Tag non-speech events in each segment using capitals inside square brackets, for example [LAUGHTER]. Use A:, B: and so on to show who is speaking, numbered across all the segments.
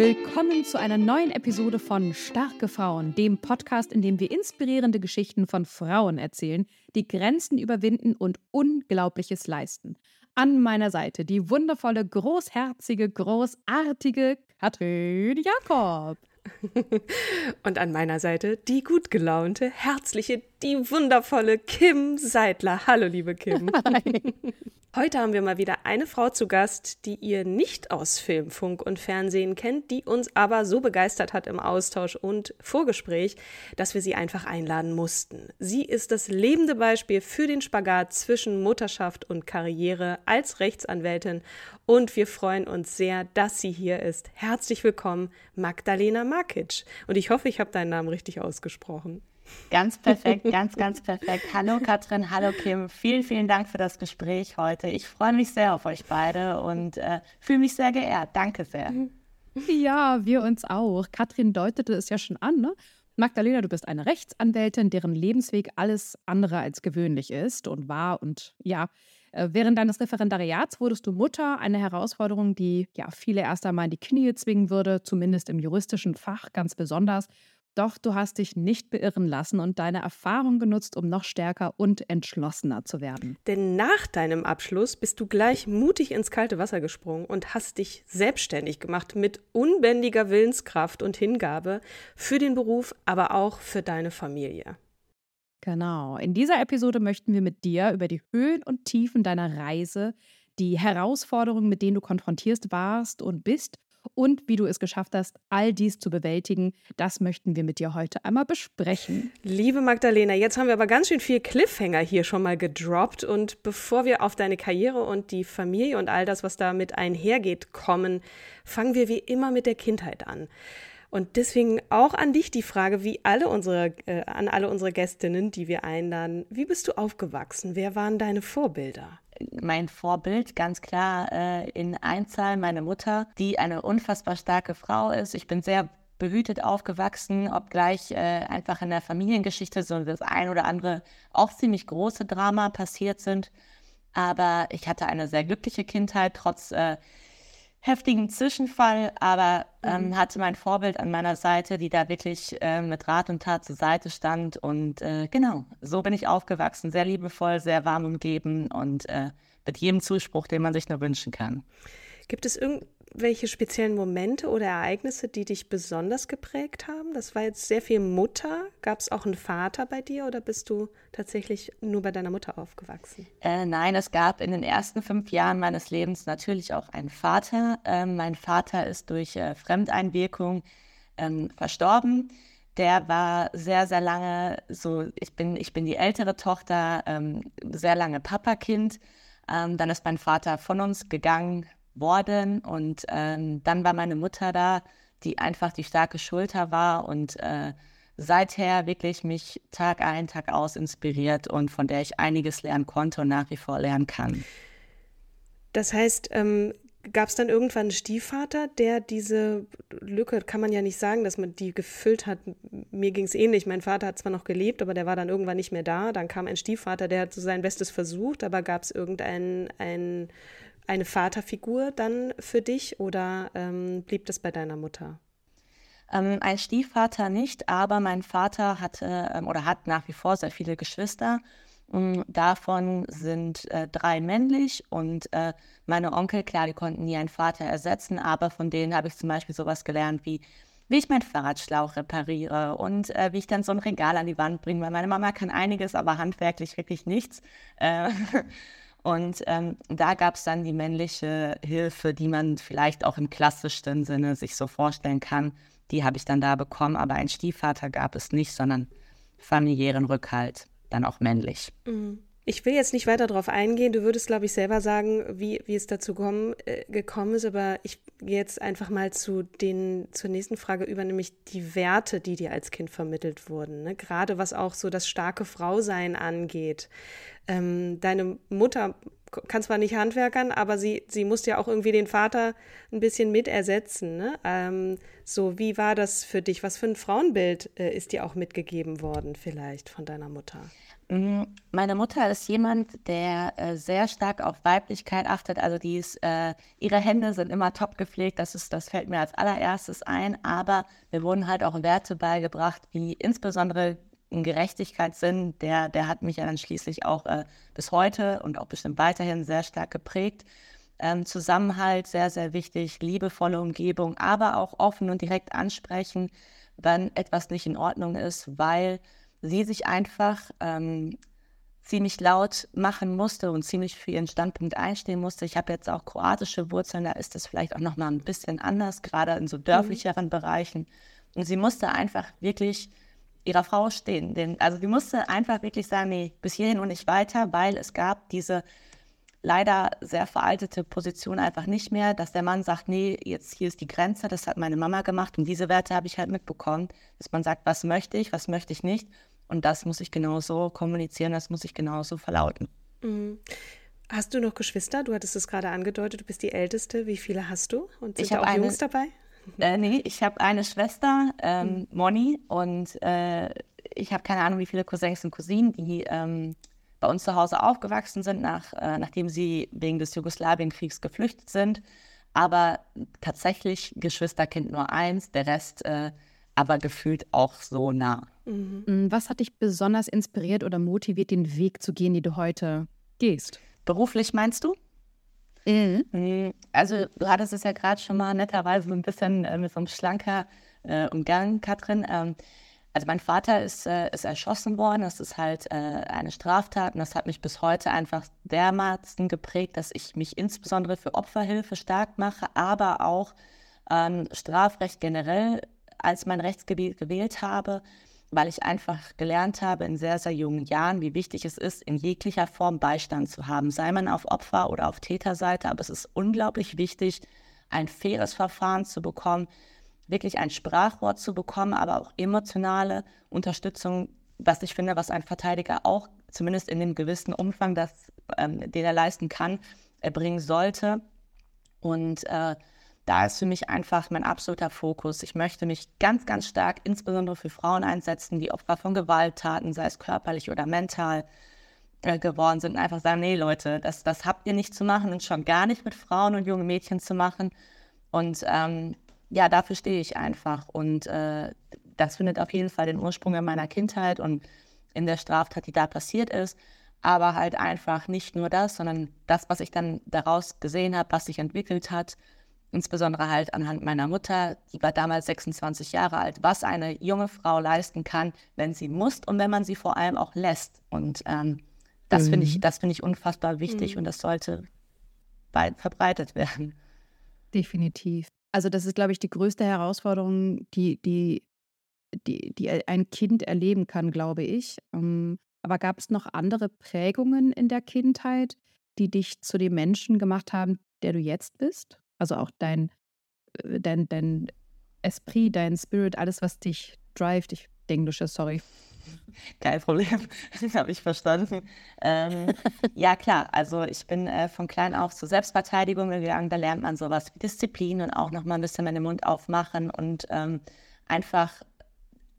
A: Willkommen zu einer neuen Episode von Starke Frauen, dem Podcast, in dem wir inspirierende Geschichten von Frauen erzählen, die Grenzen überwinden und Unglaubliches leisten. An meiner Seite die wundervolle, großherzige, großartige Katrin Jakob. [LAUGHS]
B: Und an meiner Seite die gut gelaunte, herzliche, die wundervolle Kim Seidler. Hallo, liebe Kim. [LAUGHS] Heute haben wir mal wieder eine Frau zu Gast, die ihr nicht aus Film, Funk und Fernsehen kennt, die uns aber so begeistert hat im Austausch und Vorgespräch, dass wir sie einfach einladen mussten. Sie ist das lebende Beispiel für den Spagat zwischen Mutterschaft und Karriere als Rechtsanwältin und wir freuen uns sehr, dass sie hier ist. Herzlich willkommen, Magdalena Markic. Und ich hoffe, ich habe deinen Namen richtig ausgesprochen.
C: Ganz perfekt, ganz, ganz perfekt. Hallo Katrin, hallo Kim. Vielen, vielen Dank für das Gespräch heute. Ich freue mich sehr auf euch beide und äh, fühle mich sehr geehrt. Danke sehr. [LAUGHS]
A: Ja, wir uns auch. Katrin deutete es ja schon an, ne? Magdalena, du bist eine Rechtsanwältin, deren Lebensweg alles andere als gewöhnlich ist und war. Und ja, äh, während deines Referendariats wurdest du Mutter, eine Herausforderung, die ja viele erst einmal in die Knie zwingen würde, zumindest im juristischen Fach ganz besonders. Doch du hast dich nicht beirren lassen und deine Erfahrung genutzt, um noch stärker und entschlossener zu werden.
B: Denn nach deinem Abschluss bist du gleich mutig ins kalte Wasser gesprungen und hast dich selbstständig gemacht mit unbändiger Willenskraft und Hingabe für den Beruf, aber auch für deine Familie.
A: Genau. In dieser Episode möchten wir mit dir über die Höhen und Tiefen deiner Reise, die Herausforderungen, mit denen du konfrontiert warst und bist und wie du es geschafft hast, all dies zu bewältigen. Das möchten wir mit dir heute einmal besprechen.
B: Liebe Magdalena, jetzt haben wir aber ganz schön viel Cliffhanger hier schon mal gedroppt. Und bevor wir auf deine Karriere und die Familie und all das, was damit einhergeht, kommen, fangen wir wie immer mit der Kindheit an. Und deswegen auch an dich die Frage, wie alle unsere, äh, an alle unsere Gästinnen, die wir einladen, wie bist du aufgewachsen? Wer waren deine Vorbilder?
C: Mein Vorbild, ganz klar, äh, in Einzahl meine Mutter, die eine unfassbar starke Frau ist. Ich bin sehr behütet aufgewachsen, obgleich äh, einfach in der Familiengeschichte so das ein oder andere auch ziemlich große Drama passiert sind. Aber ich hatte eine sehr glückliche Kindheit, trotz äh, heftigen Zwischenfall, aber ähm,
B: Mhm.
C: hatte mein Vorbild an meiner Seite, die da wirklich äh, mit Rat und Tat zur Seite stand. Und äh, genau, so bin ich aufgewachsen. Sehr liebevoll, sehr warm umgeben und äh, mit jedem Zuspruch, den man sich nur wünschen kann.
B: Gibt es irgendwelche speziellen Momente oder Ereignisse, die dich besonders geprägt haben? Das war jetzt sehr viel Mutter. Gab es auch einen Vater bei dir oder bist du tatsächlich nur bei deiner Mutter aufgewachsen?
C: Äh, nein, es gab in den ersten fünf Jahren meines Lebens natürlich auch einen Vater. Ähm, mein Vater ist durch äh, Fremdeinwirkung ähm, verstorben. Der war sehr, sehr lange so, ich bin, ich bin die ältere Tochter, ähm, sehr lange Papakind. Ähm, dann ist mein Vater von uns gegangen worden und ähm, dann war meine Mutter da, die einfach die starke Schulter war und äh, seither wirklich mich Tag ein, Tag aus inspiriert und von der ich einiges lernen konnte und nach wie vor lernen kann.
B: Das heißt, ähm, gab es dann irgendwann einen Stiefvater, der diese Lücke, kann man ja nicht sagen, dass man die gefüllt hat. Mir ging es ähnlich. Mein Vater hat zwar noch gelebt, aber der war dann irgendwann nicht mehr da. Dann kam ein Stiefvater, der hat so sein Bestes versucht, aber gab es irgendein ein, eine Vaterfigur dann für dich oder ähm, blieb das bei deiner Mutter?
C: Ähm, ein Stiefvater nicht, aber mein Vater hatte ähm, oder hat nach wie vor sehr viele Geschwister. Mm, davon sind äh, drei männlich und äh, meine Onkel, klar, die konnten nie einen Vater ersetzen, aber von denen habe ich zum Beispiel sowas gelernt wie, wie ich meinen Fahrradschlauch repariere und äh, wie ich dann so ein Regal an die Wand bringe, weil meine Mama kann einiges, aber handwerklich wirklich nichts. [LAUGHS] Und ähm, da gab es dann die männliche Hilfe, die man vielleicht auch im klassischsten Sinne sich so vorstellen kann. Die habe ich dann da bekommen, aber einen Stiefvater gab es nicht, sondern familiären Rückhalt dann auch männlich.
B: Mhm. Ich will jetzt nicht weiter darauf eingehen. Du würdest, glaube ich, selber sagen, wie, wie es dazu kommen, äh, gekommen ist. Aber ich jetzt einfach mal zu den, zur nächsten Frage über, nämlich die Werte, die dir als Kind vermittelt wurden. Ne? Gerade was auch so das starke Frausein angeht. Ähm, deine Mutter kann zwar nicht handwerkern, aber sie, sie musste ja auch irgendwie den Vater ein bisschen mit ersetzen. Ne? Ähm, so, wie war das für dich? Was für ein Frauenbild äh, ist dir auch mitgegeben worden, vielleicht von deiner Mutter?
C: Mm, meine Mutter ist jemand, der äh, sehr stark auf Weiblichkeit achtet. Also die ist, äh, ihre Hände sind immer top gepflegt. Das ist, das fällt mir als allererstes ein. Aber mir wurden halt auch Werte beigebracht, wie insbesondere ein Gerechtigkeitssinn. Der, der hat mich ja dann schließlich auch äh, bis heute und auch bestimmt weiterhin sehr stark geprägt. Ähm, Zusammenhalt sehr, sehr wichtig, liebevolle Umgebung, aber auch offen und direkt ansprechen, wenn etwas nicht in Ordnung ist, weil sie sich einfach ähm, ziemlich laut machen musste und ziemlich für ihren Standpunkt einstehen musste. Ich habe jetzt auch kroatische Wurzeln, da ist das vielleicht auch nochmal ein bisschen anders, gerade in so mhm. dörflicheren mhm. Bereichen. Und sie musste einfach wirklich ihrer Frau stehen. Denn, also sie musste einfach wirklich sagen, nee, bis hierhin und nicht weiter, weil es gab diese leider sehr veraltete Position einfach nicht mehr, dass der Mann sagt, nee, jetzt hier ist die Grenze, das hat meine Mama gemacht und diese Werte habe ich halt mitbekommen, dass man sagt, was möchte ich, was möchte ich nicht und das muss ich genauso kommunizieren, das muss ich genauso verlauten.
B: Mhm. Hast du noch Geschwister? Du hattest es gerade angedeutet, du bist die Älteste. Wie viele hast du? Und sind
C: ich da
B: auch
C: eine,
B: Jungs dabei? [LAUGHS]
C: Äh, nee, ich habe eine Schwester, ähm, mhm. Moni, und äh, ich habe keine Ahnung, wie viele Cousins und Cousinen, die ähm, bei uns zu Hause aufgewachsen sind, nach, äh, nachdem sie wegen des Jugoslawienkriegs geflüchtet sind. Aber tatsächlich Geschwisterkind nur eins, der Rest äh, aber gefühlt auch so nah.
A: Mhm. Mm, was hat dich besonders inspiriert oder motiviert, den Weg zu gehen, den du heute gehst?
C: Beruflich meinst du? Mhm. Mm, also du hattest es ja gerade schon mal netterweise so ein bisschen äh, mit so einem schlanker äh, umgangen, Katrin. Ähm, also mein Vater ist, äh, ist erschossen worden. Das ist halt äh, eine Straftat und das hat mich bis heute einfach dermaßen geprägt, dass ich mich insbesondere für Opferhilfe stark mache, aber auch ähm, Strafrecht generell als mein Rechtsgebiet gewählt habe, weil ich einfach gelernt habe in sehr, sehr jungen Jahren, wie wichtig es ist, in jeglicher Form Beistand zu haben, sei man auf Opfer- oder auf Täterseite. Aber es ist unglaublich wichtig, ein faires Verfahren zu bekommen, wirklich ein Sprachwort zu bekommen, aber auch emotionale Unterstützung, was ich finde, was ein Verteidiger auch zumindest in dem gewissen Umfang, das, ähm, den er leisten kann, erbringen sollte. Und äh, da ist für mich einfach mein absoluter Fokus. Ich möchte mich ganz, ganz stark insbesondere für Frauen einsetzen, die Opfer von Gewalttaten, sei es körperlich oder mental, äh, geworden sind. Und einfach sagen, nee Leute, das, das habt ihr nicht zu machen und schon gar nicht mit Frauen und jungen Mädchen zu machen. Und ähm, ja, dafür stehe ich einfach. Und äh, das findet auf jeden Fall den Ursprung in meiner Kindheit und in der Straftat, die da passiert ist. Aber halt einfach nicht nur das, sondern das, was ich dann daraus gesehen habe, was sich entwickelt hat. Insbesondere halt anhand meiner Mutter, die war damals 26 Jahre alt, was eine junge Frau leisten kann, wenn sie muss und wenn man sie vor allem auch lässt. Und ähm, das mhm. finde ich, das finde ich unfassbar wichtig mhm. und das sollte weit verbreitet werden.
A: Definitiv. Also das ist, glaube ich, die größte Herausforderung, die, die, die, die ein Kind erleben kann, glaube ich. Ähm, aber gab es noch andere Prägungen in der Kindheit, die dich zu dem Menschen gemacht haben, der du jetzt bist? Also auch dein, äh, dein, dein Esprit, dein Spirit, alles, was dich drivet. Ich Englische, sorry.
C: Kein Problem, [LAUGHS] habe ich verstanden. Ähm, ja, klar, also ich bin äh, von klein auf zur Selbstverteidigung gegangen. Da lernt man sowas wie Disziplin und auch nochmal ein bisschen meinen Mund aufmachen und ähm, einfach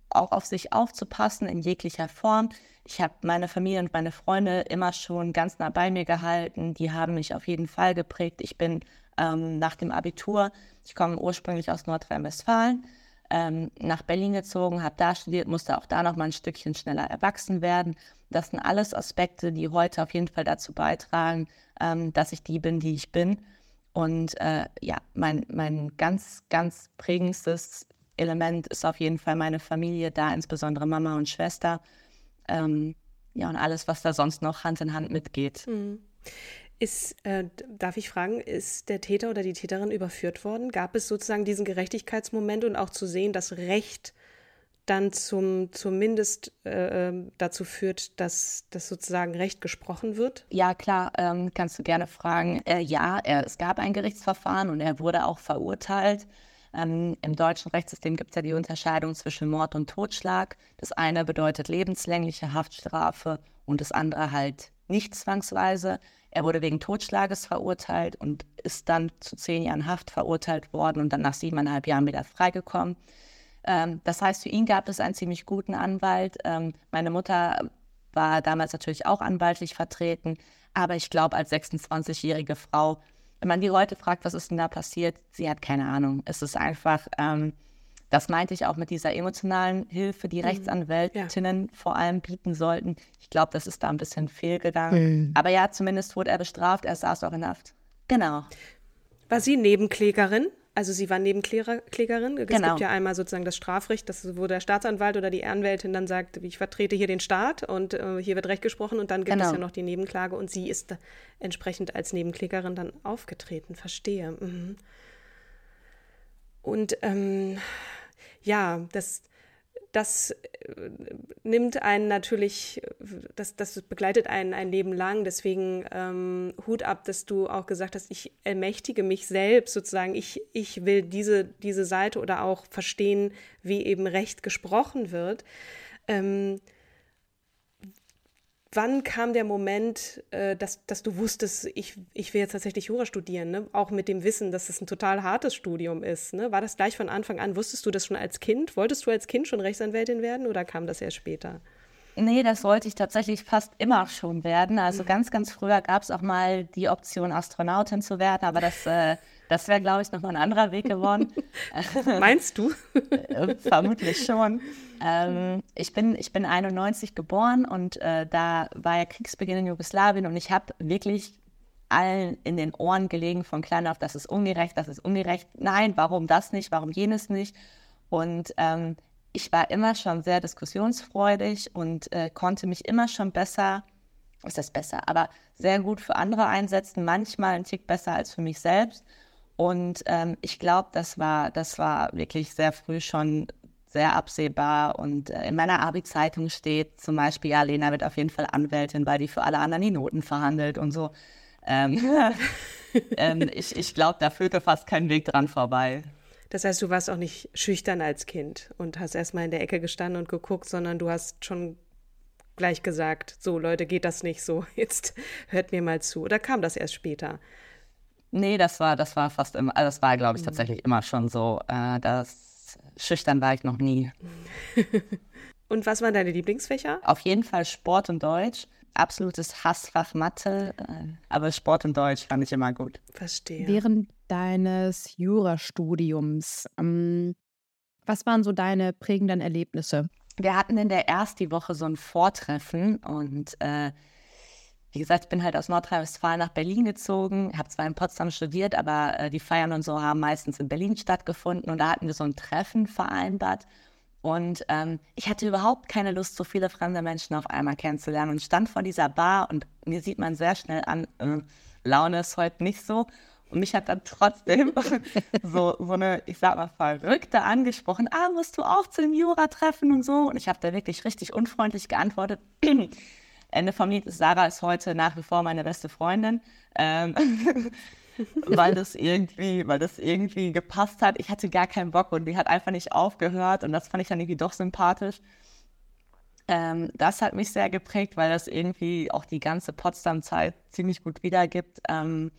C: auch auf sich aufzupassen in jeglicher Form. Ich habe meine Familie und meine Freunde immer schon ganz nah bei mir gehalten. Die haben mich auf jeden Fall geprägt. Ich bin ähm, nach dem Abitur, ich komme ursprünglich aus Nordrhein-Westfalen, ähm, nach Berlin gezogen, habe da studiert, musste auch da noch mal ein Stückchen schneller erwachsen werden. Das sind alles Aspekte, die heute auf jeden Fall dazu beitragen, ähm, dass ich die bin, die ich bin. Und äh, ja, mein, mein ganz, ganz prägendstes Element ist auf jeden Fall meine Familie, da insbesondere Mama und Schwester. Ähm, ja, und alles, was da sonst noch Hand in Hand mitgeht. Mhm.
B: Ist, äh, darf ich fragen, ist der Täter oder die Täterin überführt worden? Gab es sozusagen diesen Gerechtigkeitsmoment und auch zu sehen, dass Recht dann zum, zumindest äh, ähm, dazu führt, dass, dass sozusagen Recht gesprochen wird?
C: Ja, klar, ähm, kannst du gerne fragen. Äh, ja, er, es gab ein Gerichtsverfahren und er wurde auch verurteilt. Ähm, Im deutschen Rechtssystem gibt es ja die Unterscheidung zwischen Mord und Totschlag. Das eine bedeutet lebenslängliche Haftstrafe und das andere halt nicht zwangsweise. Er wurde wegen Totschlages verurteilt und ist dann zu zehn Jahren Haft verurteilt worden und dann nach siebeneinhalb Jahren wieder freigekommen. Ähm, das heißt, für ihn gab es einen ziemlich guten Anwalt. Ähm, meine Mutter war damals natürlich auch anwaltlich vertreten, aber ich glaube, als 26-jährige Frau, wenn man die Leute fragt, was ist denn da passiert, sie hat keine Ahnung. Es ist einfach, ähm, das meinte ich auch mit dieser emotionalen Hilfe, die mhm. Rechtsanwältinnen ja. vor allem bieten sollten. Ich glaube, das ist da ein bisschen fehlgegangen. Mhm. Aber ja, zumindest wurde er bestraft, er saß auch in Haft. Genau.
B: War sie Nebenklägerin? Also sie war Nebenklägerin. Es genau. gibt ja einmal sozusagen das Strafrecht, das, wo der Staatsanwalt oder die Anwältin dann sagt, ich vertrete hier den Staat und äh, hier wird Recht gesprochen und dann gibt genau. es ja noch die Nebenklage und sie ist entsprechend als Nebenklägerin dann aufgetreten. Verstehe. Mhm. Und ähm, ja, das, das äh, nimmt einen natürlich, das, das begleitet einen ein Leben lang. Deswegen ähm, Hut ab, dass du auch gesagt hast, ich ermächtige mich selbst sozusagen. Ich, ich will diese, diese Seite oder auch verstehen, wie eben Recht gesprochen wird. Ähm, wann kam der Moment, äh, dass, dass du wusstest, ich, ich will jetzt tatsächlich Jura studieren, ne? auch mit dem Wissen, dass es ein total hartes Studium ist? Ne? War das gleich von Anfang an? Wusstest du das schon als Kind? Wolltest du als Kind schon Rechtsanwältin werden oder kam das erst später?
C: Nee, das wollte ich tatsächlich fast immer schon werden. Also ganz, ganz früher gab es auch mal die Option, Astronautin zu werden, aber das, äh, das wäre, glaube ich, nochmal ein anderer Weg geworden. [LAUGHS]
B: Meinst du? [LAUGHS]
C: Äh, vermutlich schon. Ähm, ich, bin, ich bin 91 geboren und äh, da war ja Kriegsbeginn in Jugoslawien und ich habe wirklich allen in den Ohren gelegen von klein auf, das ist ungerecht, das ist ungerecht. Nein, warum das nicht, warum jenes nicht? Und ähm, ich war immer schon sehr diskussionsfreudig und äh, konnte mich immer schon besser, ist das besser, aber sehr gut für andere einsetzen, manchmal ein Tick besser als für mich selbst. Und ähm, ich glaube, das war, das war wirklich sehr früh schon sehr absehbar. Und äh, in meiner Abi-Zeitung steht zum Beispiel, ja, Lena wird auf jeden Fall Anwältin, weil die für alle anderen die Noten verhandelt und so. Ähm, [LAUGHS] ähm, ich ich glaube, da führte fast kein Weg dran vorbei.
B: Das heißt, du warst auch nicht schüchtern als Kind und hast erstmal in der Ecke gestanden und geguckt, sondern du hast schon gleich gesagt, so Leute, geht das nicht so, [LAUGHS] jetzt hört mir mal zu. Oder kam das erst später?
C: Nee, das war, das war fast immer, also das war, glaube ich, mhm. tatsächlich immer schon so. Äh, das schüchtern war ich noch nie. [LAUGHS]
B: und was waren deine Lieblingsfächer?
C: Auf jeden Fall Sport und Deutsch absolutes Hassfach Mathe, äh, aber Sport und Deutsch fand ich immer gut.
B: Verstehe.
A: Während deines Jurastudiums, ähm, was waren so deine prägenden Erlebnisse?
C: Wir hatten in der ersten Woche so ein Vortreffen und äh, wie gesagt, ich bin halt aus Nordrhein-Westfalen nach Berlin gezogen, habe zwar in Potsdam studiert, aber äh, die Feiern und so haben meistens in Berlin stattgefunden und da hatten wir so ein Treffen vereinbart und ähm, ich hatte überhaupt keine Lust, so viele fremde Menschen auf einmal kennenzulernen und stand vor dieser Bar und mir sieht man sehr schnell an, äh, Laune ist heute nicht so. Und mich hat dann trotzdem [LAUGHS] so, so eine, ich sag mal, Verrückte angesprochen, ah, musst du auch zu dem Jura-Treffen und so. Und ich habe da wirklich richtig unfreundlich geantwortet. [CLEARS THROAT] Ende vom Lied ist, Sarah ist heute nach wie vor meine beste Freundin. Ähm, [LAUGHS] weil das irgendwie, weil das irgendwie gepasst hat. Ich hatte gar keinen Bock und die hat einfach nicht aufgehört und das fand ich dann irgendwie doch sympathisch. Ähm, das hat mich sehr geprägt, weil das irgendwie auch die ganze Potsdam-Zeit ziemlich gut wiedergibt. Ähm,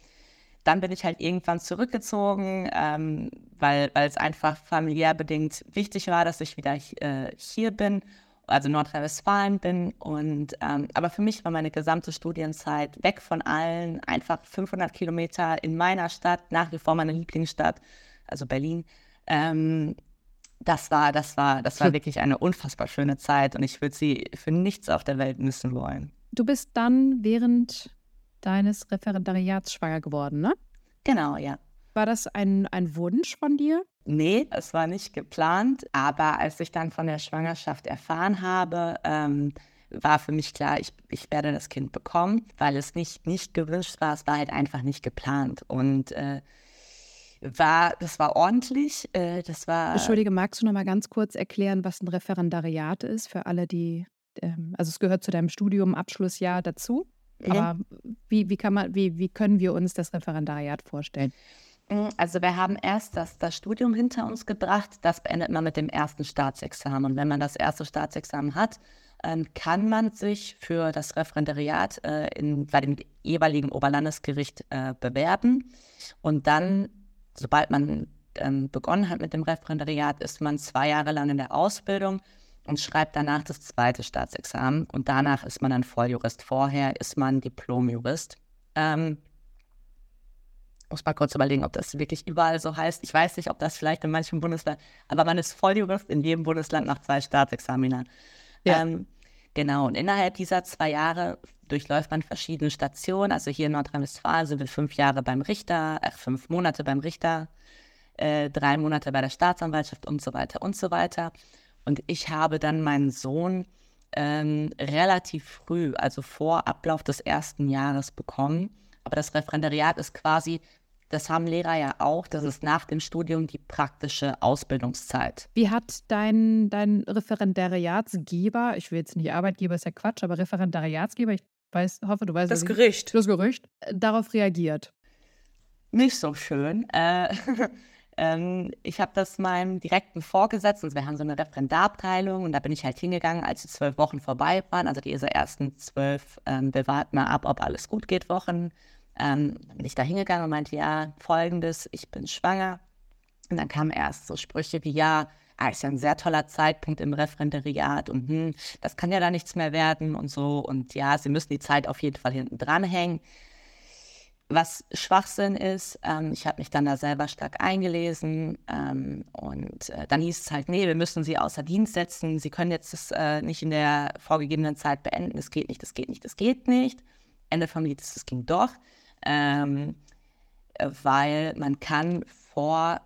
C: dann bin ich halt irgendwann zurückgezogen, ähm, weil es einfach familiär bedingt wichtig war, dass ich wieder äh, hier bin also Nordrhein-Westfalen bin. Und ähm, aber für mich war meine gesamte Studienzeit weg von allen, einfach 500 Kilometer in meiner Stadt, nach wie vor meine Lieblingsstadt, also Berlin. Ähm, das war, das war, das war [LAUGHS] wirklich eine unfassbar schöne Zeit und ich würde sie für nichts auf der Welt missen wollen.
A: Du bist dann während deines Referendariats schwanger geworden, ne?
C: Genau, ja.
A: War das ein, ein Wunsch von dir?
C: Nee, es war nicht geplant. Aber als ich dann von der Schwangerschaft erfahren habe, ähm, war für mich klar, ich, ich werde das Kind bekommen, weil es nicht, nicht gewünscht war. Es war halt einfach nicht geplant. Und äh, war, das war ordentlich. Äh, das war.
A: Entschuldige, magst du noch mal ganz kurz erklären, was ein Referendariat ist für alle, die, ähm, also es gehört zu deinem Studium, Abschlussjahr dazu. Aber wie, wie, kann man, wie, wie können wir uns das Referendariat vorstellen?
C: Mm, also wir haben erst das, das Studium hinter uns gebracht. Das beendet man mit dem ersten Staatsexamen. Und wenn man das erste Staatsexamen hat, ähm, kann man sich für das Referendariat äh, in, bei dem jeweiligen Oberlandesgericht äh, bewerben. Und dann, sobald man ähm, begonnen hat mit dem Referendariat, ist man zwei Jahre lang in der Ausbildung und schreibt danach das zweite Staatsexamen. Und danach ist man dann Volljurist. Vorher ist man Diplomjurist. Ähm, muss mal kurz überlegen, ob das wirklich überall so heißt. Ich weiß nicht, ob das vielleicht in manchen Bundesländern, aber man ist Volljurist in jedem Bundesland nach zwei Staatsexaminern. Ja. Ähm, genau, und innerhalb dieser zwei Jahre durchläuft man verschiedene Stationen. Also hier in Nordrhein-Westfalen sind wir fünf Jahre beim Richter, äh, fünf Monate beim Richter, äh, drei Monate bei der Staatsanwaltschaft und so weiter und so weiter. Und ich habe dann meinen Sohn ähm, relativ früh, also vor Ablauf des ersten Jahres bekommen. Aber das Referendariat ist quasi, das haben Lehrer ja auch, das ist nach dem Studium die praktische Ausbildungszeit.
A: Wie hat dein, dein Referendariatsgeber, ich will jetzt nicht Arbeitgeber, ist ja Quatsch, aber Referendariatsgeber, ich weiß, hoffe, du weißt
B: das Gericht.
A: Das Gericht, darauf reagiert?
C: Nicht so schön. Äh, [LAUGHS] Ähm, ich habe das meinem direkten Vorgesetzten, also wir haben so eine Referendarabteilung und da bin ich halt hingegangen, als die zwölf Wochen vorbei waren, also diese ersten zwölf, ähm, wir warten mal ab, ob alles gut geht, Wochen. Ähm, bin ich da hingegangen und meinte, ja, folgendes, ich bin schwanger. Und dann kamen erst so Sprüche wie, ja, ah, ist ja ein sehr toller Zeitpunkt im Referendariat und hm, das kann ja da nichts mehr werden und so. Und ja, Sie müssen die Zeit auf jeden Fall hinten dranhängen was Schwachsinn ist. Ähm, ich habe mich dann da selber stark eingelesen ähm, und äh, dann hieß es halt, nee, wir müssen sie außer Dienst setzen. Sie können jetzt das äh, nicht in der vorgegebenen Zeit beenden. Das geht nicht, das geht nicht, das geht nicht. Ende vom Lied es ging doch, ähm, weil man kann vor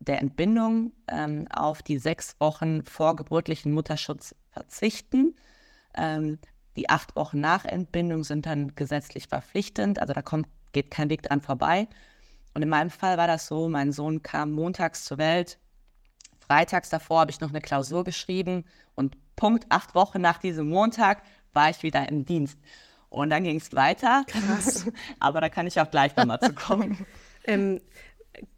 C: der Entbindung ähm, auf die sechs Wochen vorgeburtlichen Mutterschutz verzichten. Ähm, die acht Wochen nach Entbindung sind dann gesetzlich verpflichtend. Also da kommt geht kein Weg dran vorbei. Und in meinem Fall war das so, mein Sohn kam montags zur Welt. Freitags davor habe ich noch eine Klausur geschrieben und Punkt acht Wochen nach diesem Montag war ich wieder im Dienst. Und dann ging es weiter. Krass. [LAUGHS] Aber da kann ich auch gleich nochmal zu kommen. [LAUGHS] [LAUGHS]
B: ähm,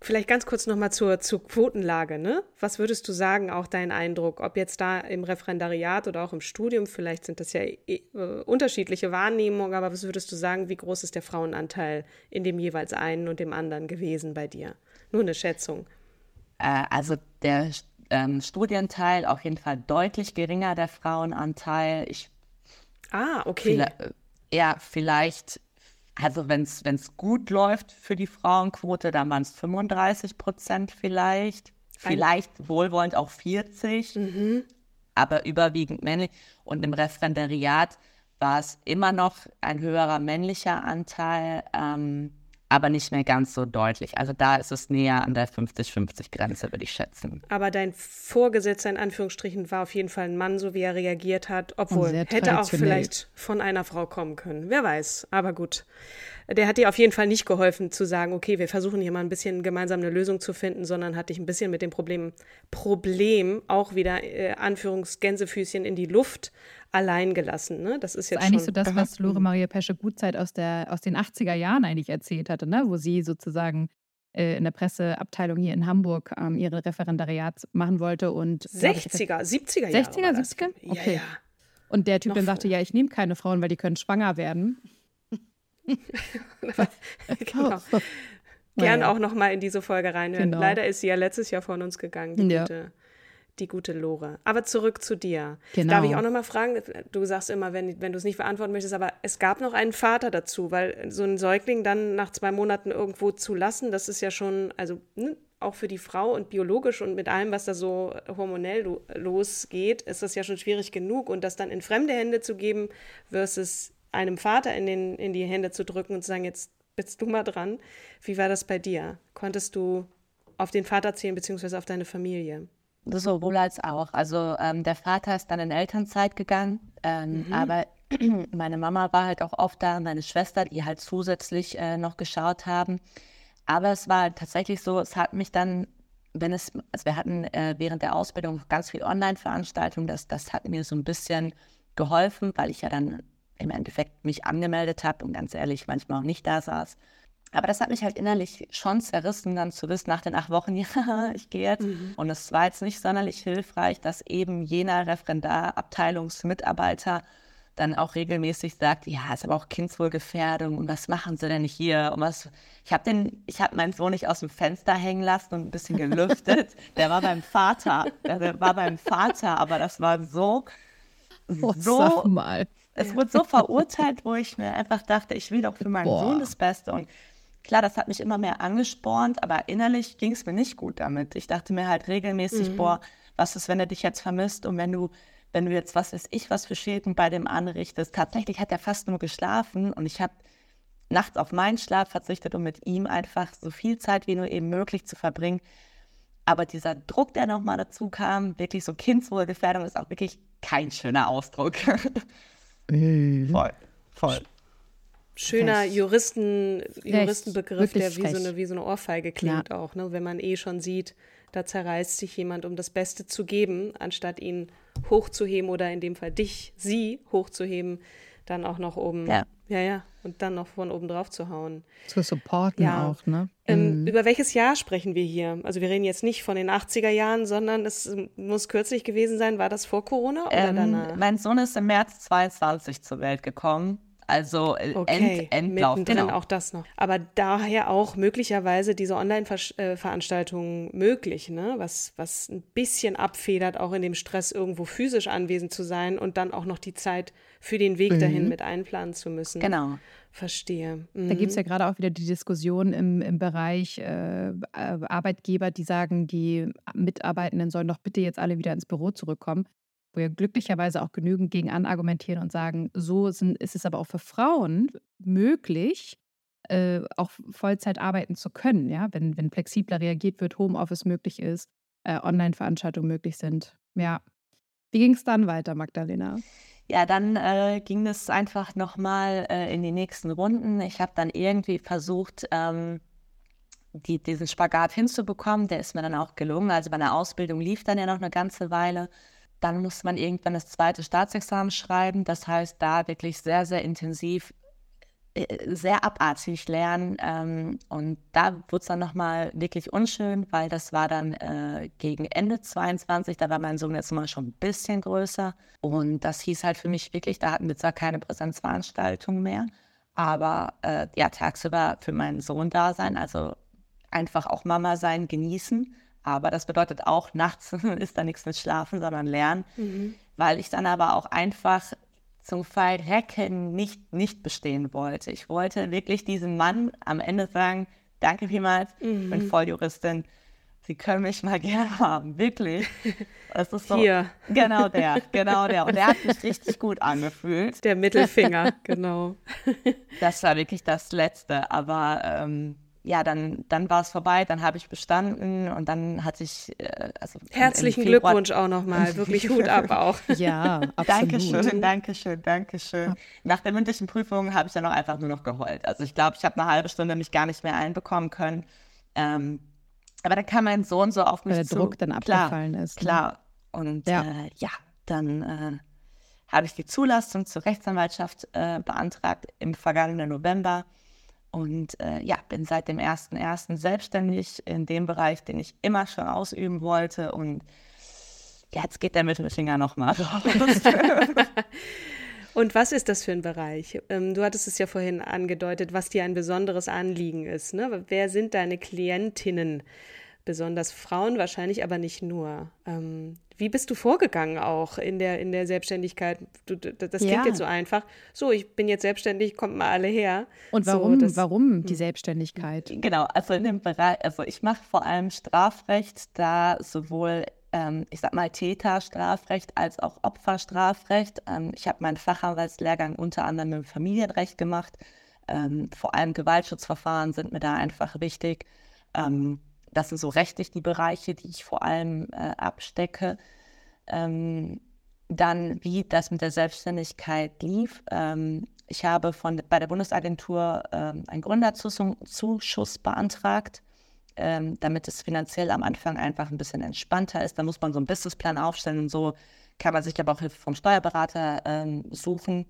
B: Vielleicht ganz kurz nochmal zur, zur Quotenlage. Ne? Was würdest du sagen, auch dein Eindruck, ob jetzt da im Referendariat oder auch im Studium, vielleicht sind das ja äh, unterschiedliche Wahrnehmungen, aber was würdest du sagen, wie groß ist der Frauenanteil in dem jeweils einen und dem anderen gewesen bei dir? Nur eine Schätzung.
C: Äh, also der ähm, Studienteil auf jeden Fall deutlich geringer, der Frauenanteil. Ich,
B: ah, okay.
C: Vielleicht, ja, vielleicht also wenn es gut läuft für die Frauenquote, dann waren es 35 Prozent vielleicht. Vielleicht Ein wohlwollend auch 40, mhm. aber überwiegend männlich. Und im Referendariat war es immer noch ein höherer männlicher Anteil. Ähm, aber nicht mehr ganz so deutlich. Also da ist es näher an der 50-50-Grenze, würde ich schätzen.
B: Aber dein Vorgesetzter in Anführungsstrichen war auf jeden Fall ein Mann, so wie er reagiert hat, obwohl hätte auch vielleicht von einer Frau kommen können. Wer weiß, aber gut. Der hat dir auf jeden Fall nicht geholfen zu sagen, okay, wir versuchen hier mal ein bisschen gemeinsam eine Lösung zu finden, sondern hat dich ein bisschen mit dem Problem, Problem auch wieder äh, Anführungsgänsefüßchen in die Luft allein gelassen. Ne? Das ist jetzt
A: das ist eigentlich so das, was Lore Maria Pesche Gutzeit aus, der, aus den 80er Jahren eigentlich erzählt hatte, ne? wo sie sozusagen äh, in der Presseabteilung hier in Hamburg ähm, ihre Referendariat machen wollte. Und,
B: 60er, 70er Jahre.
A: 60er, 70er? Okay. Ja, ja. Und der Typ Noch dann sagte, ja, ich nehme keine Frauen, weil die können schwanger werden. [LAUGHS]
B: genau. Gern auch noch mal in diese Folge reinhören. Genau. Leider ist sie ja letztes Jahr von uns gegangen, die ja. gute die gute Lore. Aber zurück zu dir. Genau. Darf ich auch noch mal fragen? Du sagst immer, wenn, wenn du es nicht beantworten möchtest, aber es gab noch einen Vater dazu, weil so ein Säugling dann nach zwei Monaten irgendwo zu lassen, das ist ja schon, also ne, auch für die Frau und biologisch und mit allem, was da so hormonell lo losgeht, ist das ja schon schwierig genug. Und das dann in fremde Hände zu geben versus einem Vater in, den, in die Hände zu drücken und zu sagen, jetzt bist du mal dran. Wie war das bei dir? Konntest du auf den Vater zählen, beziehungsweise auf deine Familie?
C: Sowohl als auch. Also ähm, der Vater ist dann in Elternzeit gegangen, ähm, mhm. aber [CLEARS THROAT] meine Mama war halt auch oft da, meine Schwester, die halt zusätzlich äh, noch geschaut haben. Aber es war tatsächlich so, es hat mich dann, wenn es, also wir hatten äh, während der Ausbildung ganz viel Online-Veranstaltungen, das, das hat mir so ein bisschen geholfen, weil ich ja dann im Endeffekt mich angemeldet habe und ganz ehrlich manchmal auch nicht da saß. Aber das hat mich halt innerlich schon zerrissen, dann zu wissen nach den acht Wochen, [LAUGHS] ja, ich gehe jetzt. Mhm. Und es war jetzt nicht sonderlich hilfreich, dass eben jener Referendar, Abteilungsmitarbeiter dann auch regelmäßig sagt, ja, ist aber auch Kindswohlgefährdung und was machen Sie denn hier? Und was, ich habe den, ich habe meinen Sohn nicht aus dem Fenster hängen lassen und ein bisschen gelüftet. [LAUGHS] Der war beim Vater, der war beim Vater, aber das war so,
A: oh, so, mal.
C: Es wurde so verurteilt, wo ich mir einfach dachte, ich will doch für meinen Boah. Sohn das Beste und Klar, das hat mich immer mehr angespornt, aber innerlich ging es mir nicht gut damit. Ich dachte mir halt regelmäßig, mhm. boah, was ist, wenn er dich jetzt vermisst und wenn du wenn du jetzt, was weiß ich, was für Schäden bei dem anrichtest. Tatsächlich hat er fast nur geschlafen und ich habe nachts auf meinen Schlaf verzichtet, um mit ihm einfach so viel Zeit wie nur eben möglich zu verbringen. Aber dieser Druck, der nochmal dazu kam, wirklich so Kindswohlgefährdung, ist auch wirklich kein schöner Ausdruck. [LAUGHS]
B: Voll, voll. Schöner Juristen, Juristenbegriff, der wie so, eine, wie so eine Ohrfeige klingt ja. auch, ne? wenn man eh schon sieht, da zerreißt sich jemand, um das Beste zu geben, anstatt ihn hochzuheben oder in dem Fall dich, sie hochzuheben, dann auch noch oben. Ja. Ja, ja. Und dann noch von oben drauf zu hauen.
A: Zu supporten ja. auch, ne?
B: Ähm, mhm. Über welches Jahr sprechen wir hier? Also wir reden jetzt nicht von den 80er Jahren, sondern es muss kürzlich gewesen sein. War das vor Corona oder ähm, danach?
C: Mein Sohn ist im März 22 zur Welt gekommen. Also äh, okay, End, Endlauf.
B: Genau. auch das noch. Aber daher auch möglicherweise diese Online-Veranstaltungen möglich, ne? was, was ein bisschen abfedert, auch in dem Stress irgendwo physisch anwesend zu sein und dann auch noch die Zeit für den Weg mhm. dahin mit einplanen zu müssen.
C: Genau.
B: Verstehe.
A: Mhm. Da gibt es ja gerade auch wieder die Diskussion im, im Bereich äh, Arbeitgeber, die sagen, die Mitarbeitenden sollen doch bitte jetzt alle wieder ins Büro zurückkommen wo ja glücklicherweise auch genügend gegen anargumentieren und sagen, so sind, ist es aber auch für Frauen möglich, äh, auch Vollzeit arbeiten zu können, ja, wenn, wenn flexibler reagiert wird, Homeoffice möglich ist, äh, Online-Veranstaltungen möglich sind. Ja. Wie ging es dann weiter, Magdalena?
C: Ja, dann äh, ging es einfach nochmal äh, in die nächsten Runden. Ich habe dann irgendwie versucht, ähm, die, diesen Spagat hinzubekommen. Der ist mir dann auch gelungen. Also bei der Ausbildung lief dann ja noch eine ganze Weile. Dann muss man irgendwann das zweite Staatsexamen schreiben. Das heißt, da wirklich sehr, sehr intensiv, äh, sehr abartig lernen. Ähm, und da wurde es dann nochmal wirklich unschön, weil das war dann äh, gegen Ende 22. Da war mein Sohn jetzt mal schon ein bisschen größer. Und das hieß halt für mich wirklich, da hatten wir zwar keine Präsenzveranstaltung mehr, aber äh, ja, tagsüber für meinen Sohn da sein, also einfach auch Mama sein, genießen. Aber das bedeutet auch, nachts [LAUGHS] ist da nichts mit Schlafen, sondern Lernen, mhm. weil ich dann aber auch einfach zum Fall Recken nicht, nicht bestehen wollte. Ich wollte wirklich diesem Mann am Ende sagen, danke vielmals, mhm. ich bin mhm. Volljuristin. Sie können mich mal [LAUGHS] gerne haben, wirklich.
B: Das ist so, Hier.
C: Genau der, genau der. Und der hat sich [LAUGHS] richtig gut angefühlt.
B: Der Mittelfinger, genau.
C: Das war wirklich das Letzte. Aber ähm, ja, dann, dann war es vorbei, dann habe ich bestanden und dann hatte ich. Äh, also
B: Herzlichen Glückwunsch auch nochmal, wirklich [LAUGHS] Hut ab auch.
A: ja, [LAUGHS] absolut.
C: Dankeschön, Dankeschön, Dankeschön. Nach der mündlichen Prüfung habe ich dann auch einfach nur noch geheult. Also ich glaube, ich habe eine halbe Stunde mich gar nicht mehr einbekommen können. Ähm, aber dann kam mein Sohn so auf mich
A: Weil der
C: zu.
A: Druck dann abgefallen
C: klar,
A: ist.
C: Ne? Klar. Und ja, äh, ja dann äh, habe ich die Zulassung zur Rechtsanwaltschaft äh, beantragt im vergangenen November. Und äh, ja, bin seit dem 1.1. selbstständig in dem Bereich, den ich immer schon ausüben wollte. Und jetzt geht der Mittelfinger nochmal raus. [LAUGHS]
B: Und was ist das für ein Bereich? Ähm, du hattest es ja vorhin angedeutet, was dir ein besonderes Anliegen ist. Ne? Wer sind deine Klientinnen? besonders Frauen wahrscheinlich, aber nicht nur. Wie bist du vorgegangen auch in der, in der Selbstständigkeit? Du, das klingt ja. jetzt so einfach. So, ich bin jetzt selbstständig, kommt mal alle her.
A: Und warum, so, warum die hm. Selbstständigkeit?
C: Genau, also in dem Bereich, also ich mache vor allem Strafrecht, da sowohl ähm, ich sag mal, Täterstrafrecht als auch Opferstrafrecht. Ähm, ich habe meinen Fachanwaltslehrgang unter anderem im Familienrecht gemacht. Ähm, vor allem Gewaltschutzverfahren sind mir da einfach wichtig. Ähm, das sind so rechtlich die Bereiche, die ich vor allem äh, abstecke. Ähm, dann, wie das mit der Selbstständigkeit lief. Ähm, ich habe von, bei der Bundesagentur ähm, einen Gründerzuschuss beantragt, ähm, damit es finanziell am Anfang einfach ein bisschen entspannter ist. Da muss man so einen Businessplan aufstellen und so kann man sich aber auch Hilfe vom Steuerberater ähm, suchen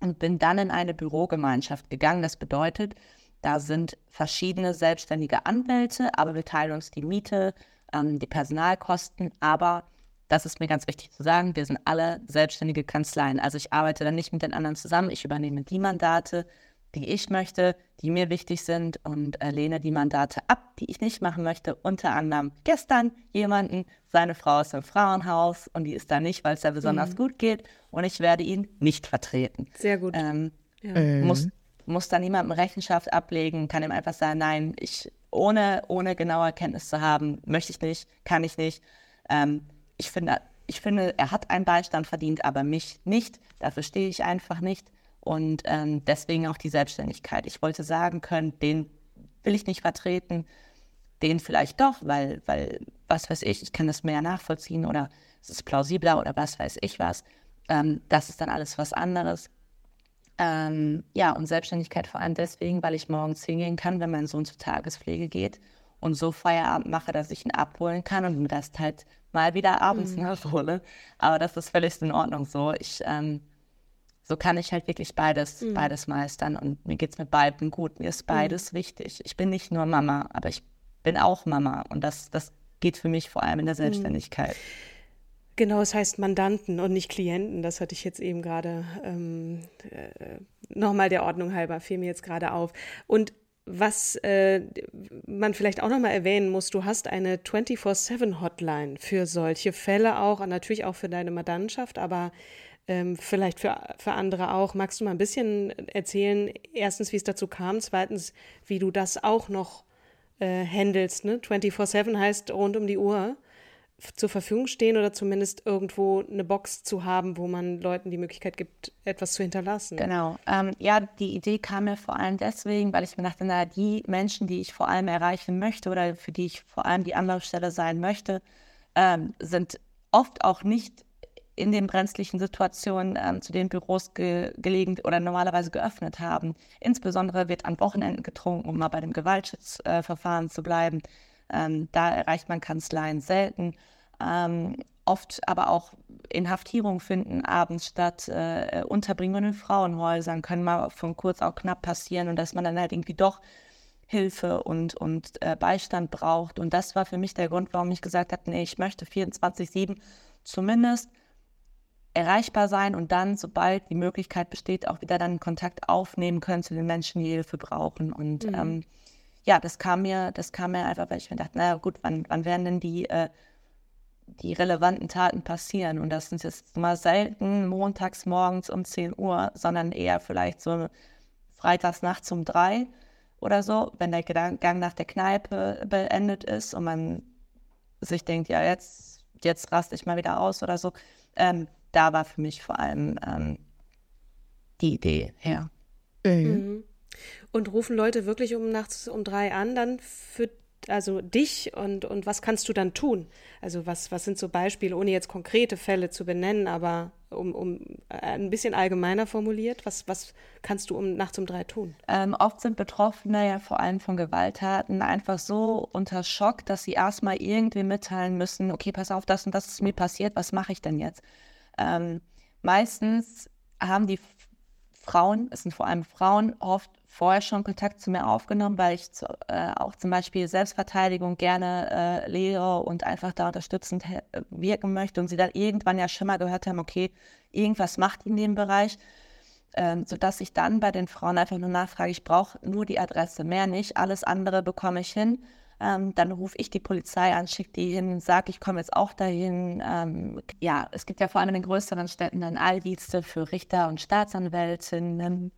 C: und bin dann in eine Bürogemeinschaft gegangen. Das bedeutet, da sind verschiedene selbstständige Anwälte, aber wir teilen uns die Miete, ähm, die Personalkosten. Aber das ist mir ganz wichtig zu sagen, wir sind alle selbstständige Kanzleien. Also ich arbeite dann nicht mit den anderen zusammen, ich übernehme die Mandate, die ich möchte, die mir wichtig sind und äh, lehne die Mandate ab, die ich nicht machen möchte. Unter anderem gestern jemanden, seine Frau ist im Frauenhaus und die ist da nicht, weil es da besonders mhm. gut geht und ich werde ihn nicht vertreten.
B: Sehr gut.
C: Ähm, ja. ähm. Muss, muss da niemandem Rechenschaft ablegen, kann ihm einfach sagen, nein, ich ohne, ohne genaue Kenntnis zu haben, möchte ich nicht, kann ich nicht. Ähm, ich, finde, ich finde, er hat einen Beistand verdient, aber mich nicht. Dafür stehe ich einfach nicht. Und ähm, deswegen auch die Selbstständigkeit. Ich wollte sagen können, den will ich nicht vertreten, den vielleicht doch, weil, weil, was weiß ich, ich kann das mehr nachvollziehen oder es ist plausibler oder was weiß ich was. Ähm, das ist dann alles was anderes. Ähm, ja, und Selbstständigkeit vor allem deswegen, weil ich morgens hingehen kann, wenn mein Sohn zur Tagespflege geht und so Feierabend mache, dass ich ihn abholen kann und mir das halt mal wieder abends mhm. [LAUGHS] nachhole. Aber das ist völlig in Ordnung so. Ich, ähm, so kann ich halt wirklich beides, mhm. beides meistern und mir geht es mit beiden gut. Mir ist mhm. beides mhm. wichtig. Ich bin nicht nur Mama, aber ich bin auch Mama und das, das geht für mich vor allem in der mhm.
B: Genau, es heißt Mandanten und nicht Klienten. Das hatte ich jetzt eben gerade ähm, äh, nochmal der Ordnung halber, fiel mir jetzt gerade auf. Und was äh, man vielleicht auch nochmal erwähnen muss, du hast eine 24-7-Hotline für solche Fälle auch, und natürlich auch für deine Mandantschaft, aber ähm, vielleicht für, für andere auch. Magst du mal ein bisschen erzählen, erstens, wie es dazu kam, zweitens, wie du das auch noch äh, handelst? Ne? 24-7 heißt rund um die Uhr zur Verfügung stehen oder zumindest irgendwo eine Box zu haben, wo man Leuten die Möglichkeit gibt, etwas zu hinterlassen.
C: Genau. Ähm, ja, die Idee kam mir vor allem deswegen, weil ich mir dachte, na, die Menschen, die ich vor allem erreichen möchte oder für die ich vor allem die Anlaufstelle sein möchte, ähm, sind oft auch nicht in den brenzlichen Situationen ähm, zu den Büros ge gelegen oder normalerweise geöffnet haben. Insbesondere wird an Wochenenden getrunken, um mal bei dem Gewaltschutzverfahren äh, zu bleiben. Ähm, da erreicht man Kanzleien selten. Ähm, oft aber auch Inhaftierungen finden abends statt. Äh, Unterbringungen in Frauenhäusern können mal von kurz auch knapp passieren und dass man dann halt irgendwie doch Hilfe und, und äh, Beistand braucht. Und das war für mich der Grund, warum ich gesagt habe, nee, ich möchte 24-7 zumindest erreichbar sein und dann, sobald die Möglichkeit besteht, auch wieder dann Kontakt aufnehmen können zu den Menschen, die Hilfe brauchen. Und mhm. ähm, ja, das kam mir, das kam mir einfach, weil ich mir dachte, naja gut, wann, wann werden denn die, äh, die relevanten Taten passieren? Und das sind jetzt mal selten montags morgens um 10 Uhr, sondern eher vielleicht so freitags nachts um drei oder so, wenn der Gang nach der Kneipe beendet ist und man sich denkt, ja, jetzt, jetzt raste ich mal wieder aus oder so. Ähm, da war für mich vor allem ähm, die Idee her.
B: Mhm. Und rufen Leute wirklich um nachts um drei an, dann für also dich und, und was kannst du dann tun? Also was, was sind so Beispiele, ohne jetzt konkrete Fälle zu benennen, aber um, um äh, ein bisschen allgemeiner formuliert, was, was kannst du um nachts um drei tun?
C: Ähm, oft sind Betroffene ja vor allem von Gewalttaten einfach so unter Schock, dass sie erstmal irgendwie mitteilen müssen, okay, pass auf, das und das ist mir passiert, was mache ich denn jetzt? Ähm, meistens haben die Frauen, es sind vor allem Frauen, oft vorher schon Kontakt zu mir aufgenommen, weil ich zu, äh, auch zum Beispiel Selbstverteidigung gerne äh, lehre und einfach da unterstützend wirken möchte und sie dann irgendwann ja schon mal gehört haben, okay, irgendwas macht in dem Bereich, ähm, sodass ich dann bei den Frauen einfach nur nachfrage, ich brauche nur die Adresse, mehr nicht, alles andere bekomme ich hin. Ähm, dann rufe ich die Polizei an, schicke die hin, sage, ich komme jetzt auch dahin. Ähm, ja, es gibt ja vor allem in den größeren Städten dann Alldienste für Richter und Staatsanwältinnen.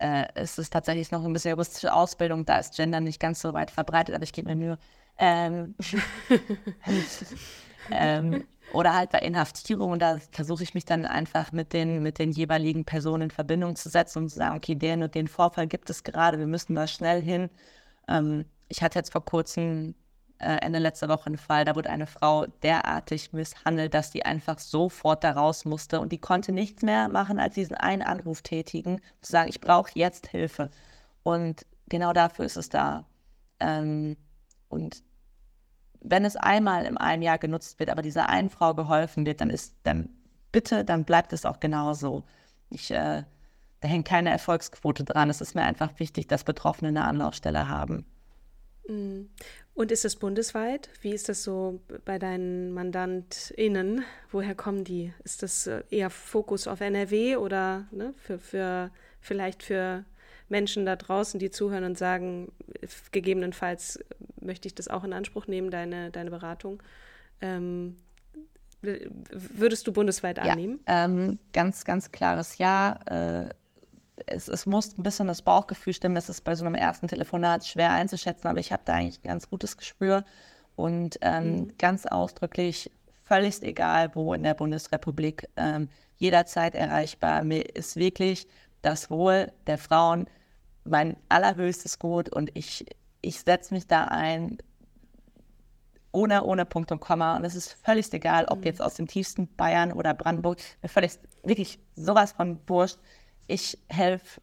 C: Äh, es ist tatsächlich noch ein bisschen juristische Ausbildung, da ist Gender nicht ganz so weit verbreitet, aber ich gebe mir Mühe. Ähm, [LAUGHS] ähm, oder halt bei Inhaftierung, da versuche ich mich dann einfach mit den, mit den jeweiligen Personen in Verbindung zu setzen und zu sagen, okay, den und den Vorfall gibt es gerade, wir müssen da schnell hin. Ähm, ich hatte jetzt vor kurzem, Ende letzter Woche einen Fall, da wurde eine Frau derartig misshandelt, dass die einfach sofort da raus musste und die konnte nichts mehr machen, als diesen einen Anruf tätigen, zu sagen, ich brauche jetzt Hilfe. Und genau dafür ist es da. Ähm, und wenn es einmal im einen Jahr genutzt wird, aber dieser einen Frau geholfen wird, dann ist, dann bitte, dann bleibt es auch genauso. Ich, äh, da hängt keine Erfolgsquote dran. Es ist mir einfach wichtig, dass Betroffene eine Anlaufstelle haben.
B: Und ist das bundesweit? Wie ist das so bei deinen MandantInnen? Woher kommen die? Ist das äh, eher Fokus auf NRW oder ne, für, für vielleicht für Menschen da draußen, die zuhören und sagen, gegebenenfalls möchte ich das auch in Anspruch nehmen, deine, deine Beratung. Ähm, würdest du bundesweit annehmen?
C: Ja, ähm, ganz, ganz klares Ja. Äh, es, es, muss ein bisschen das Bauchgefühl stimmen. Es ist bei so einem ersten Telefonat schwer einzuschätzen, aber ich habe da eigentlich ein ganz gutes Gespür und ähm, mhm. ganz ausdrücklich, völlig egal, wo in der Bundesrepublik, ähm, jederzeit erreichbar. Mir ist wirklich das Wohl der Frauen mein allerhöchstes Gut und ich, ich setze mich da ein, ohne, ohne Punkt und Komma. Und es ist völlig egal, ob mhm. jetzt aus dem tiefsten Bayern oder Brandenburg, mir völlig, wirklich sowas von Wurscht. Ich helfe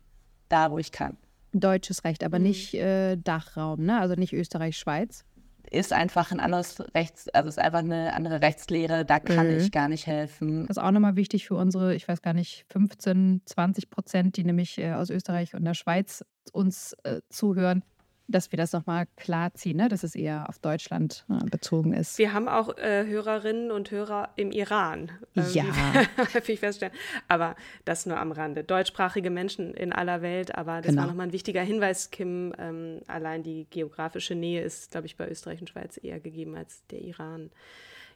C: da, wo ich kann.
A: Deutsches Recht, aber mhm. nicht äh, Dachraum, ne? also nicht Österreich, Schweiz.
C: Ist einfach ein anderes Rechts, also ist einfach eine andere Rechtslehre, da kann mhm. ich gar nicht helfen.
A: Das ist auch nochmal wichtig für unsere, ich weiß gar nicht, 15, 20 Prozent, die nämlich äh, aus Österreich und der Schweiz uns äh, zuhören dass wir das nochmal klar ziehen, ne? dass es eher auf Deutschland äh, bezogen ist.
B: Wir haben auch äh, Hörerinnen und Hörer im Iran.
A: Ähm, ja. [LAUGHS]
B: häufig feststellen. Aber das nur am Rande. Deutschsprachige Menschen in aller Welt, aber das genau. war nochmal ein wichtiger Hinweis, Kim. Ähm, allein die geografische Nähe ist, glaube ich, bei Österreich und Schweiz eher gegeben als der Iran.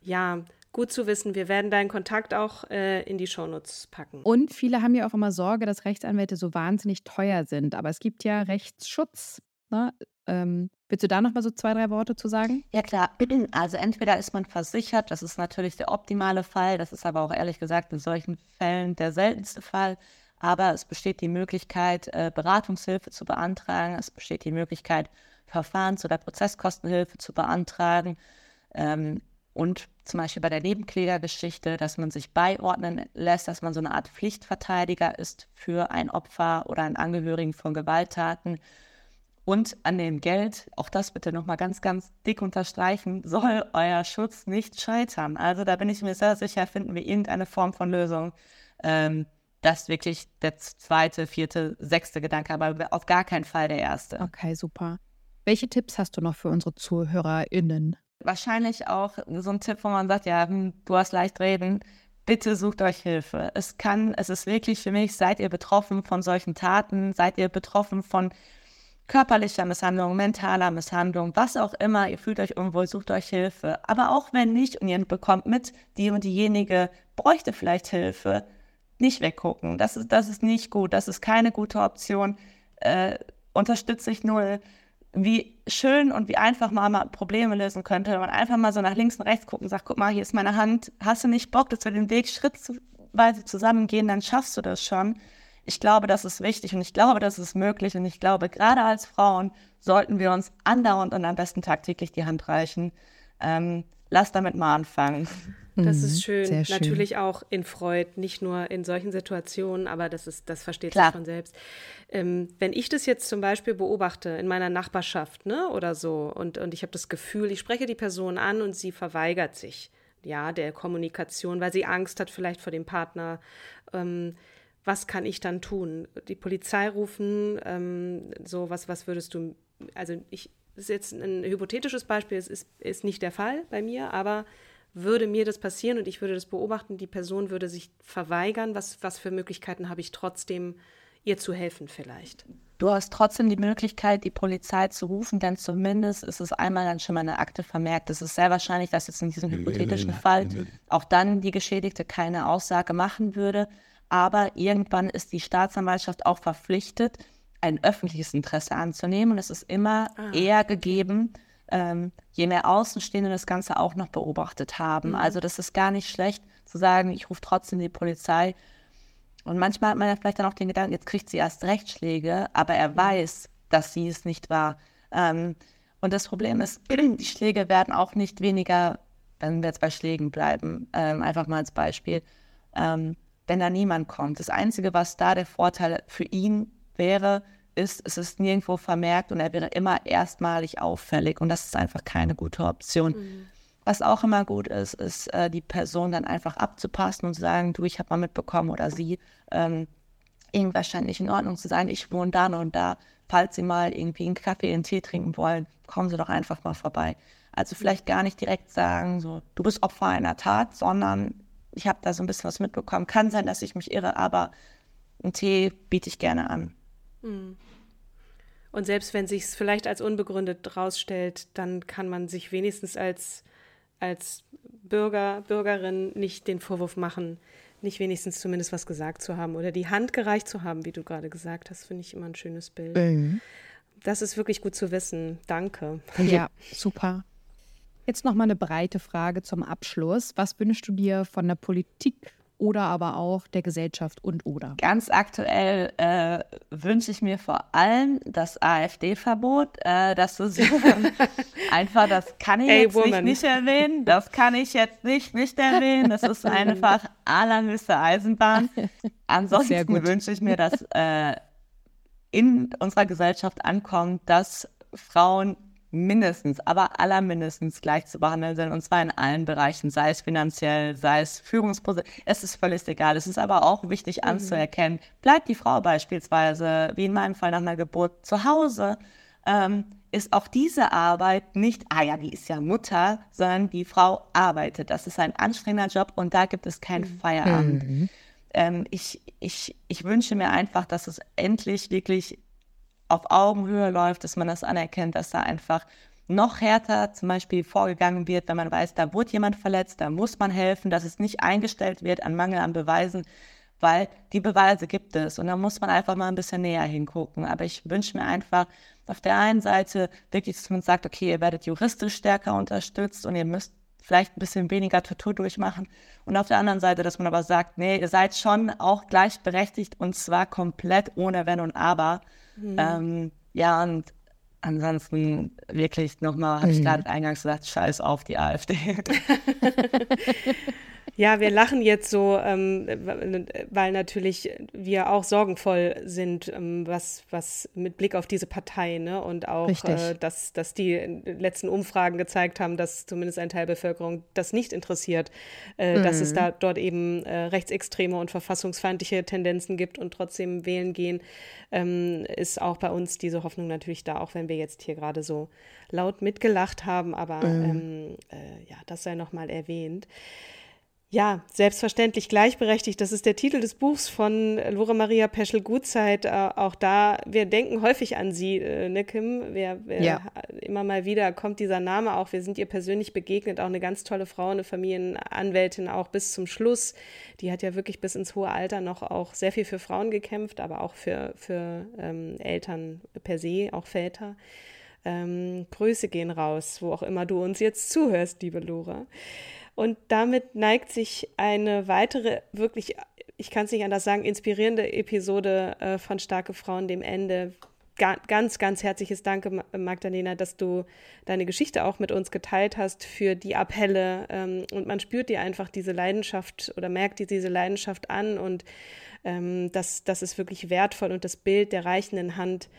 B: Ja, gut zu wissen. Wir werden deinen Kontakt auch äh, in die Shownotes packen.
A: Und viele haben ja auch immer Sorge, dass Rechtsanwälte so wahnsinnig teuer sind. Aber es gibt ja Rechtsschutz. Ne? Ähm, willst du da noch mal so zwei, drei Worte zu sagen?
C: Ja, klar. [CLEARS THROAT] Also entweder ist man versichert, das ist natürlich der optimale Fall, das ist aber auch ehrlich gesagt in solchen Fällen der seltenste Fall. Aber es besteht die Möglichkeit, äh, Beratungshilfe zu beantragen. Es besteht die Möglichkeit, Verfahrens- oder Prozesskostenhilfe zu beantragen. Ähm, und zum Beispiel bei der Nebenklägergeschichte, dass man sich beiordnen lässt, dass man so eine Art Pflichtverteidiger ist für ein Opfer oder einen Angehörigen von Gewalttaten. Und an dem Geld, auch das bitte nochmal ganz, ganz dick unterstreichen, soll euer Schutz nicht scheitern. Also da bin ich mir sehr sicher, finden wir irgendeine Form von Lösung. Ähm, das ist wirklich der zweite, vierte, sechste Gedanke, aber auf gar keinen Fall der erste.
A: Okay, super. Welche Tipps hast du noch für unsere ZuhörerInnen?
C: Wahrscheinlich auch so ein Tipp, wo man sagt, ja, hm, du hast leicht reden. Bitte sucht euch Hilfe. Es kann, es ist wirklich für mich, seid ihr betroffen von solchen Taten, seid ihr betroffen von körperlicher Misshandlung, mentaler Misshandlung, was auch immer, ihr fühlt euch unwohl, sucht euch Hilfe. Aber auch wenn nicht und ihr bekommt mit, die und diejenige bräuchte vielleicht Hilfe, nicht weggucken. Das ist, das ist nicht gut, das ist keine gute Option. Äh, unterstütze ich null. Wie schön und wie einfach man mal Probleme lösen könnte, wenn man einfach mal so nach links und rechts gucken und sagt, guck mal, hier ist meine Hand, hast du nicht Bock, dass wir den Weg schrittweise zusammengehen, dann schaffst du das schon. Ich glaube, das ist wichtig und ich glaube, das ist möglich. Und ich glaube, gerade als Frauen sollten wir uns andauernd und am besten tagtäglich die Hand reichen. Ähm, lass damit mal anfangen.
B: Das ist mhm, schön. schön. Natürlich auch in Freud, nicht nur in solchen Situationen, aber das ist, das versteht Klar. sich von selbst. Ähm, wenn ich das jetzt zum Beispiel beobachte in meiner Nachbarschaft, ne, oder so, und, und ich habe das Gefühl, ich spreche die Person an und sie verweigert sich, ja, der Kommunikation, weil sie Angst hat vielleicht vor dem Partner. Ähm, was kann ich dann tun? Die Polizei rufen, ähm, so was, was würdest du, also ich, das ist jetzt ein hypothetisches Beispiel, es ist, ist nicht der Fall bei mir, aber würde mir das passieren und ich würde das beobachten, die Person würde sich verweigern, was, was für Möglichkeiten habe ich trotzdem, ihr zu helfen vielleicht?
C: Du hast trotzdem die Möglichkeit, die Polizei zu rufen, denn zumindest ist es einmal dann schon mal eine Akte vermerkt. Es ist sehr wahrscheinlich, dass jetzt in diesem hypothetischen Fall auch dann die Geschädigte keine Aussage machen würde. Aber irgendwann ist die Staatsanwaltschaft auch verpflichtet, ein öffentliches Interesse anzunehmen. Und es ist immer ah. eher gegeben, ähm, je mehr Außenstehende das Ganze auch noch beobachtet haben. Mhm. Also das ist gar nicht schlecht zu sagen, ich rufe trotzdem die Polizei und manchmal hat man ja vielleicht dann auch den Gedanken, jetzt kriegt sie erst Rechtsschläge, aber er weiß, dass sie es nicht war. Ähm, und das Problem ist, [CLEARS THROAT] die Schläge werden auch nicht weniger, wenn wir jetzt bei Schlägen bleiben, ähm, einfach mal als Beispiel, ähm, wenn da niemand kommt. Das Einzige, was da der Vorteil für ihn wäre, ist, es ist nirgendwo vermerkt und er wäre immer erstmalig auffällig und das ist einfach keine gute Option. Mhm. Was auch immer gut ist, ist äh, die Person dann einfach abzupassen und zu sagen, du, ich habe mal mitbekommen oder sie, ähm, irgendwas scheint nicht in Ordnung zu sein, ich wohne da und da. Falls Sie mal irgendwie einen Kaffee, einen Tee trinken wollen, kommen Sie doch einfach mal vorbei. Also vielleicht gar nicht direkt sagen, so, du bist Opfer einer Tat, sondern ich habe da so ein bisschen was mitbekommen. Kann sein, dass ich mich irre, aber einen Tee biete ich gerne an. Hm.
B: Und selbst wenn sich es vielleicht als unbegründet rausstellt, dann kann man sich wenigstens als als Bürger, Bürgerin nicht den Vorwurf machen, nicht wenigstens zumindest was gesagt zu haben oder die Hand gereicht zu haben, wie du gerade gesagt hast, finde ich immer ein schönes Bild. Mhm. Das ist wirklich gut zu wissen. Danke.
A: Ja, [LAUGHS] super. Jetzt noch mal eine breite Frage zum Abschluss. Was wünschst du dir von der Politik oder aber auch der Gesellschaft und oder?
C: Ganz aktuell äh, wünsche ich mir vor allem das AfD-Verbot. Äh, das ist [LAUGHS] einfach, das kann ich hey, jetzt nicht, nicht, erwähnen. Das kann ich jetzt nicht nicht erwähnen. Das ist einfach allerhöchste Eisenbahn. [LAUGHS] Ansonsten wünsche ich mir, dass äh, in unserer Gesellschaft ankommt, dass Frauen mindestens, aber allermindestens gleich zu behandeln sind, und zwar in allen Bereichen, sei es finanziell, sei es Führungsposition, es ist völlig egal. Es ist aber auch wichtig mhm. anzuerkennen, bleibt die Frau beispielsweise, wie in meinem Fall nach einer Geburt, zu Hause, ähm, ist auch diese Arbeit nicht, ah ja, die ist ja Mutter, sondern die Frau arbeitet. Das ist ein anstrengender Job und da gibt es keinen mhm. Feierabend. Mhm. Ähm, ich, ich, ich wünsche mir einfach, dass es endlich wirklich auf Augenhöhe läuft, dass man das anerkennt, dass da einfach noch härter zum Beispiel vorgegangen wird, wenn man weiß, da wurde jemand verletzt, da muss man helfen, dass es nicht eingestellt wird an Mangel an Beweisen, weil die Beweise gibt es und da muss man einfach mal ein bisschen näher hingucken. Aber ich wünsche mir einfach auf der einen Seite wirklich, dass man sagt, okay, ihr werdet juristisch stärker unterstützt und ihr müsst vielleicht ein bisschen weniger Tortur durchmachen. Und auf der anderen Seite, dass man aber sagt, nee, ihr seid schon auch gleichberechtigt und zwar komplett ohne Wenn und Aber. Mhm. Ähm, ja, und ansonsten wirklich nochmal, habe ich mhm. gerade eingangs gesagt, scheiß auf die AfD. [LAUGHS] [LAUGHS]
B: Ja, wir lachen jetzt so, ähm, weil natürlich wir auch sorgenvoll sind, ähm, was, was mit Blick auf diese Partei, ne? Und auch, äh, dass, dass die letzten Umfragen gezeigt haben, dass zumindest ein Teil der Bevölkerung das nicht interessiert, äh, mhm. dass es mhm. da dort eben äh, rechtsextreme und verfassungsfeindliche Tendenzen gibt und trotzdem wählen gehen, ähm, ist auch bei uns diese Hoffnung natürlich da, auch wenn wir jetzt hier gerade so laut mitgelacht haben. Aber mhm. ähm, äh, ja, das sei nochmal erwähnt. Ja, selbstverständlich gleichberechtigt. Das ist der Titel des Buchs von Lore Maria Peschel-Gutzeit. Äh, auch da, wir denken häufig an sie, äh, ne, Kim? Wir, wir ja. Immer mal wieder kommt dieser Name auch. Wir sind ihr persönlich begegnet. Auch eine ganz tolle Frau, eine Familienanwältin auch bis zum Schluss. Die hat ja wirklich bis ins hohe Alter noch auch sehr viel für Frauen gekämpft, aber auch für, für ähm, Eltern per se, auch Väter. Ähm, Grüße gehen raus, wo auch immer du uns jetzt zuhörst, liebe Lora. Und damit neigt sich eine weitere, wirklich, ich kann es nicht anders sagen, inspirierende Episode äh, von Starke Frauen dem Ende. Ga ganz, ganz herzliches Danke, Magdalena, dass du deine Geschichte auch mit uns geteilt hast für die Appelle. Ähm, und man spürt dir einfach diese Leidenschaft oder merkt dir diese Leidenschaft an und ähm, das, das ist wirklich wertvoll und das Bild der reichenden Hand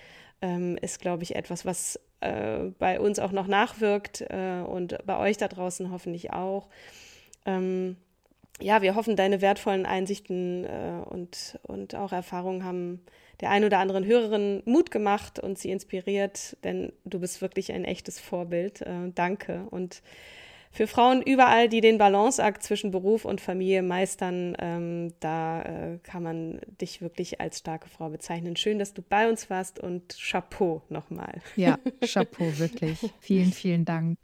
B: ähm, ist, glaube ich, etwas, was äh, bei uns auch noch nachwirkt äh, und bei euch da draußen hoffentlich auch. Ähm, ja, wir hoffen, deine wertvollen Einsichten äh, und, und auch Erfahrungen haben der ein oder anderen Hörerin Mut gemacht und sie inspiriert, denn du bist wirklich ein echtes Vorbild. Äh, danke und für Frauen überall, die den Balanceakt zwischen Beruf und Familie meistern, ähm, da äh, kann man dich wirklich als starke Frau bezeichnen. Schön, dass du bei uns warst und Chapeau nochmal.
A: Ja, [LAUGHS] Chapeau, wirklich. vielen, vielen Dank.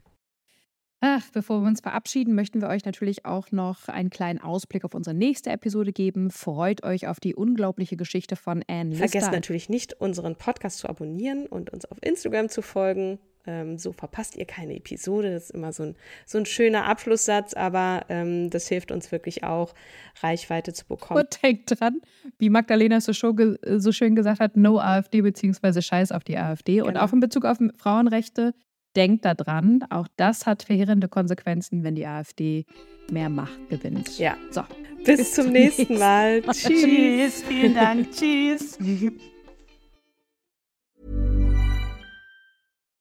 A: Ach, bevor wir uns verabschieden, möchten wir euch natürlich auch noch einen kleinen Ausblick auf unsere nächste Episode geben. Freut euch auf die unglaubliche Geschichte von Anne Lister.
B: Vergesst natürlich nicht, unseren Podcast zu abonnieren und uns auf Instagram zu folgen. Ähm, so verpasst ihr keine Episode. Das ist immer so ein, so ein schöner Abschlusssatz, aber ähm, das hilft uns wirklich auch, Reichweite zu bekommen.
A: Und denkt dran, wie Magdalena so, so schön gesagt hat, no AfD beziehungsweise Scheiß auf die AfD. Genau. Und auch in Bezug auf Frauenrechte, denkt daran, auch das hat verheerende Konsequenzen, wenn die AfD mehr Macht gewinnt.
B: Ja. So. Bis, bis zum, zum nächsten, nächsten Mal.
C: Tschüss. Tschüss. Vielen Dank. Tschüss. [LAUGHS]